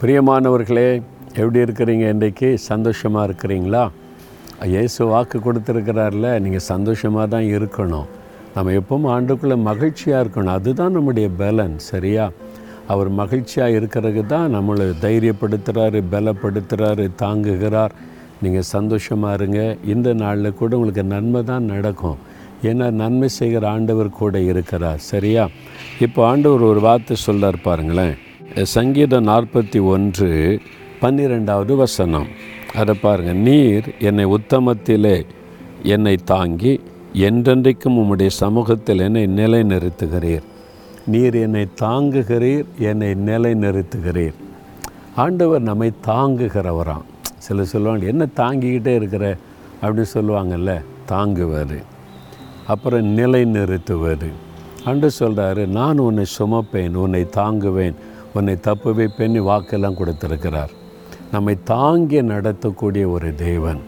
பிரியமானவர்களே எப்படி இருக்கிறீங்க இன்றைக்கு? சந்தோஷமாக இருக்கிறீங்களா? இயேசு வாக்கு கொடுத்துருக்கிறார்ல நீங்கள் சந்தோஷமாக தான் இருக்கணும். நம்ம எப்பவும் ஆண்டுக்குள்ளே மகிழ்ச்சியாக இருக்கணும். அதுதான் நம்முடைய பலன் சரியா? அவர் மகிழ்ச்சியாக இருக்கிறதுக்கு தான் நம்மளை தைரியப்படுத்துகிறாரு பலப்படுத்துகிறாரு தாங்குகிறார். நீங்கள் சந்தோஷமாக இருங்க. இந்த நாளில் கூட உங்களுக்கு நன்மை தான் நடக்கும். ஏன்னா நன்மை செய்கிற ஆண்டவர் கூட இருக்கிறார் சரியா? இப்போ ஆண்டவர் ஒரு வார்த்தை சொல்லார் பாருங்களேன். சங்கீதம் நாற்பத்தி ஒன்று பன்னிரெண்டாவது வசனம். அதை பாருங்கள் நீர் என்னை உத்தமத்திலே என்னை தாங்கி என்றென்றைக்கும் உம்முடைய சமூகத்தில் என்னை நிலைநிறுத்துகிறீர். நீர் என்னை தாங்குகிறீர் என்னை நிலைநிறுத்துகிறீர். ஆண்டவர் நம்மை தாங்குகிறவராம். சில சொல்லுவாங்க என்ன தாங்கிக்கிட்டே இருக்கிற? அப்படின்னு சொல்லுவாங்கல்ல தாங்குவார் அப்புறம் நிலை நிறுத்துவார் அன்று சொல்கிறாரு நான் உன்னை சுமப்பேன் உன்னை தாங்குவேன். உன்னை தப்பு வைப்பேன்னு வாக்கெல்லாம் கொடுத்துருக்கிறார். நம்மை தாங்கி நடத்தக்கூடிய ஒரு தேவன்.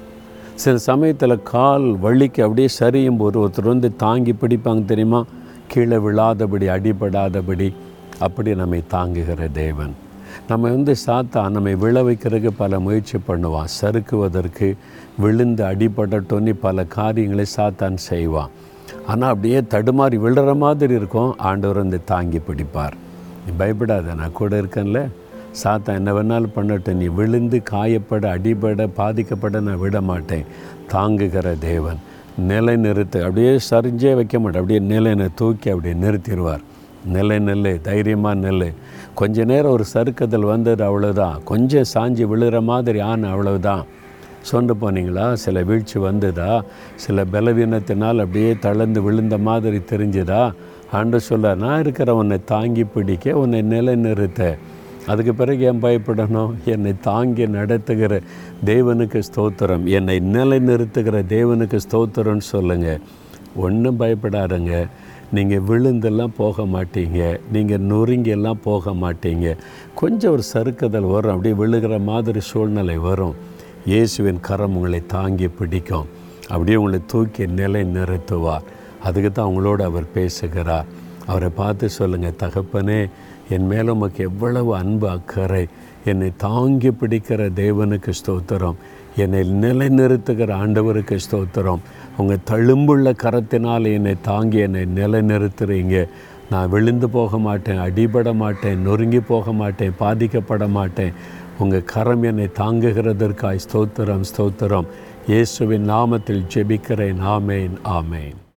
சில சமயத்தில் கால் வலிக்கு அப்படியே சரியும் போது ஒருத்தர் வந்து தாங்கி பிடிப்பாங்க தெரியுமா? கீழே விழாதபடி அடிபடாதபடி அப்படி நம்மை தாங்குகிற தேவன். நம்ம வந்து சாத்தா நம்மை விழ வைக்கிறதுக்கு பல முயற்சி பண்ணுவான். சறுக்குவதற்கு விழுந்து அடிபடட்டோன்னு பல காரியங்களை சாத்தான் செய்வான். ஆனால் அப்படியே தடுமாறி விழுற மாதிரி இருக்கும். ஆண்டவர் வந்து தாங்கி பிடிப்பார். நீ பயப்படாத நான் கூட இருக்கேன்ல. சாத்தா என்ன வேணாலும் பண்ணட்டும். நீ விழுந்து காயப்பட அடிபட பாதிக்கப்பட நான் விட மாட்டேன். தாங்குகிற தேவன் நிலை நிறுத்து. அப்படியே சரிஞ்சே வைக்க மாட்டேன் அப்படியே நிலைனை தூக்கி அப்படியே நிறுத்திடுவார். நிலை நெல்லு தைரியமாக நெல்லு. கொஞ்ச நேரம் ஒரு சறுக்குதல் வந்தது அவ்வளோதான் கொஞ்சம் சாஞ்சி விழுகிற மாதிரி ஆன அவ்வளவுதான். சொண்டு போனீங்களா? சில வீழ்ச்சி வந்ததா? சில பலவீனத்தினால் அப்படியே தளர்ந்து விழுந்த மாதிரி தெரிஞ்சுதா? ஆண்டு சொல்ல நான் இருக்கிற உன்னை தாங்கி பிடிக்க உன்னை நிலைநிறுத்த. அதுக்கு பிறகு ஏன் பயப்படணும்? என்னை தாங்கி நடத்துகிற தேவனுக்கு ஸ்தோத்திரம். என்னை நிலை நிறுத்துகிற தேவனுக்கு ஸ்தோத்திரம்னு சொல்லுங்கள் ஒன்றும் பயப்படாதுங்க. நீங்கள் விழுந்தெல்லாம் போக மாட்டீங்க. நீங்கள் நொறுங்கியெல்லாம் போக மாட்டீங்க. கொஞ்சம் ஒரு சறுக்குதல் வரும். அப்படியே விழுகிற மாதிரி சூழ்நிலை வரும். இயேசுவின் கரம் உங்களை தாங்கி பிடிக்கும். அப்படியே உங்களை தூக்கி நிலை நிறுத்துவார் அதுக்கு தான் அவங்களோடு அவர் பேசுகிறார். அவரை பார்த்து சொல்லுங்கள் தகப்பனே என் மேலே உமக்கு எவ்வளவு அன்பு அக்கறை. என்னை தாங்கி பிடிக்கிற தேவனுக்கு ஸ்தோத்திரம். என்னை நிலைநிறுத்துகிற ஆண்டவருக்கு ஸ்தோத்திரம். உங்கள் தழும்புள்ள கரத்தினால் என்னை தாங்கி என்னை நிலைநிறுத்துறீங்க. நான் விழுந்து போக மாட்டேன் அடிபட மாட்டேன் நொறுங்கி போக மாட்டேன் பாதிக்கப்பட மாட்டேன். உங்கள் கரம் என்னை தாங்குகிறதற்காய் ஸ்தோத்திரம் ஸ்தோத்திரம். இயேசுவின் நாமத்தில் ஜெபிக்கிறேன். ஆமேன் ஆமேன்.